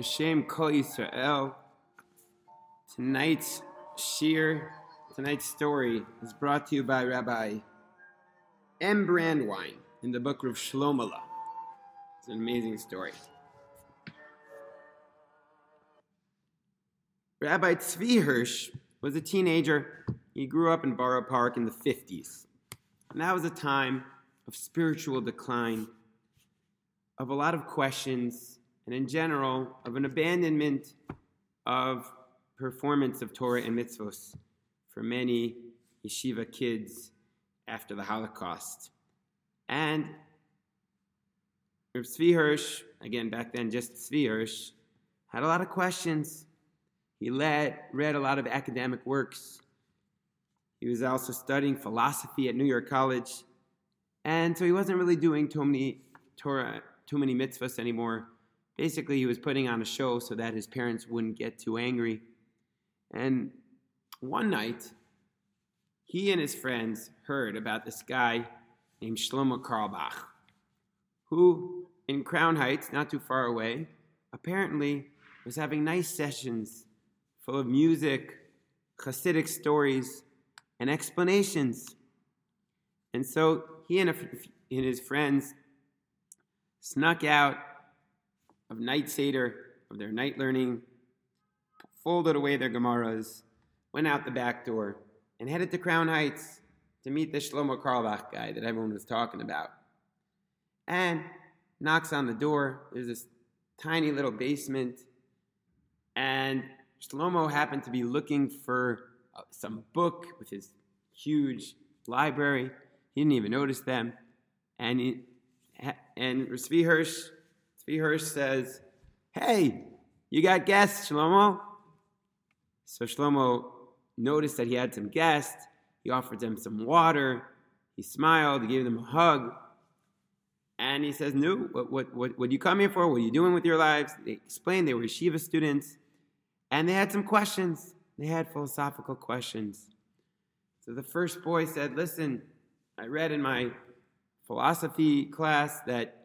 Hashem Kol Yisrael. Tonight's shir, tonight's story is brought to you by Rabbi M. Brandwine in the book of Shlomoleh. It's an amazing story. Rabbi Tzvi Hirsch was a teenager. He grew up in Borough Park in the 50s. And that was a time of spiritual decline, of a lot of questions, and in general, of an abandonment of performance of Torah and mitzvos for many yeshiva kids after the Holocaust. And Rav Hirsch, again back then just Tzvi Hirsch, had a lot of questions. He led, read a lot of academic works. He was also studying philosophy at New York College. And so he wasn't really doing too many Torah, too many mitzvahs anymore. Basically, he was putting on a show so that his parents wouldn't get too angry. And one night, he and his friends heard about this guy named Shlomo Carlebach, who in Crown Heights, not too far away, apparently was having nice sessions full of music, Hasidic stories, and explanations. And so he and, and his friends snuck out of night Seder, of their night learning, folded away their Gemaras, went out the back door, and headed to Crown Heights to meet the Shlomo Carlebach guy that everyone was talking about. And knocks on the door. There's this tiny little basement, and Shlomo happened to be looking for uh, some book with his huge library. He didn't even notice them, and he, and Tzvi Hirsch, Tzvi Hirsch says, "Hey, you got guests, Shlomo?" So Shlomo noticed that he had some guests. He offered them some water. He smiled. He gave them a hug. And he says, No, what, what, what, what you come here for? What are you doing with your lives? They explained they were yeshiva students. And they had some questions. They had philosophical questions. So the first boy said, Listen, I read in my philosophy class that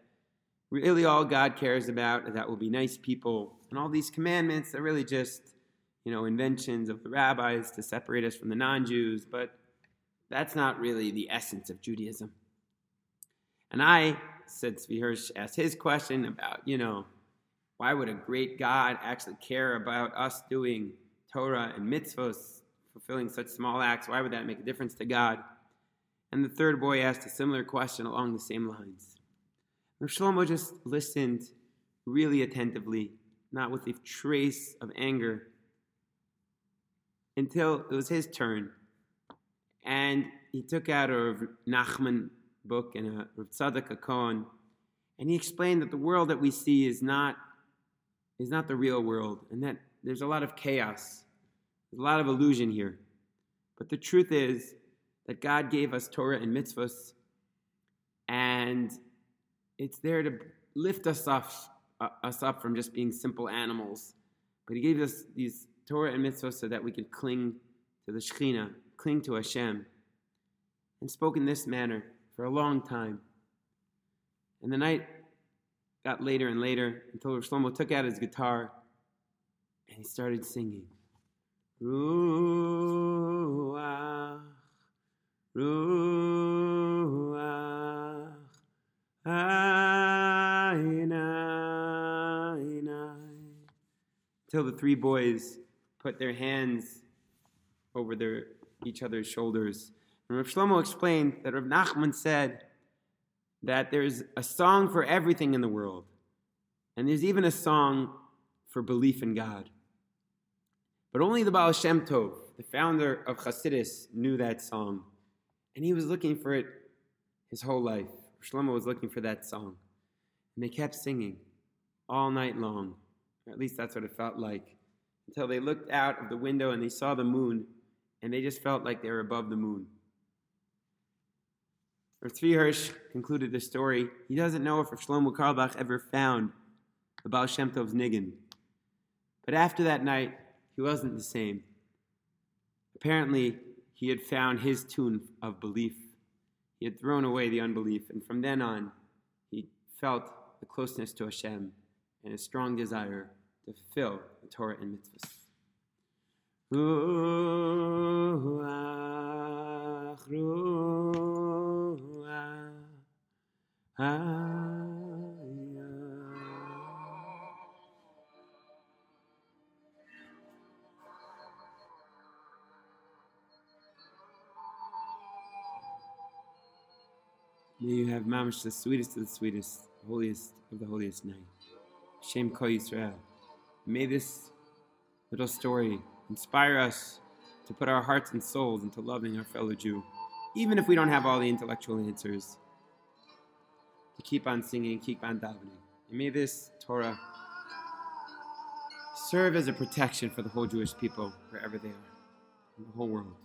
really all God cares about that we'll be nice people. And all these commandments are really just you know, inventions of the rabbis to separate us from the non Jews, but that's not really the essence of Judaism. And I, since Hirsch, asked his question about, you know, why would a great God actually care about us doing Torah and mitzvahs, fulfilling such small acts? Why would that make a difference to God? And the third boy asked a similar question along the same lines. And Shlomo just listened really attentively, not with a trace of anger, until it was his turn. And he took out a Nachman book and a Rav Tzadok and he explained that the world that we see is not, is not the real world, and that there's a lot of chaos. There's a lot of illusion here. But the truth is that God gave us Torah and mitzvahs, and it's there to lift us up, uh, us up from just being simple animals. But He gave us these Torah and mitzvah so that we could cling to the Shekhinah, cling to Hashem, and spoke in this manner for a long time. And the night got later and later until Shlomo took out his guitar and he started singing. Ruach, Ruach, Till the three boys put their hands over their, each other's shoulders. And Rav Shlomo explained that Rav Nachman said that there's a song for everything in the world, and there's even a song for belief in God. But only the Baal Shem Tov, the founder of Hasidus, knew that song, and he was looking for it his whole life. Shlomo was looking for that song, and they kept singing all night long, or at least that's what it felt like until they looked out of the window and they saw the moon, and they just felt like they were above the moon. Rav Tzvi Hirsch concluded the story. He doesn't know if Shlomo Carlebach ever found the Baal Shem Tov's niggun. But after that night, he wasn't the same. Apparently, he had found his tune of belief. He had thrown away the unbelief, and from then on, he felt the closeness to Hashem and a strong desire to fulfill the Torah and mitzvahs. Ruach, May you have mamish the sweetest of the sweetest, holiest of the holiest night. Shem Kol Yisrael. May this little story inspire us to put our hearts and souls into loving our fellow Jew, even if we don't have all the intellectual answers. To keep on singing keep on davening. And may this Torah serve as a protection for the whole Jewish people wherever they are in the whole world.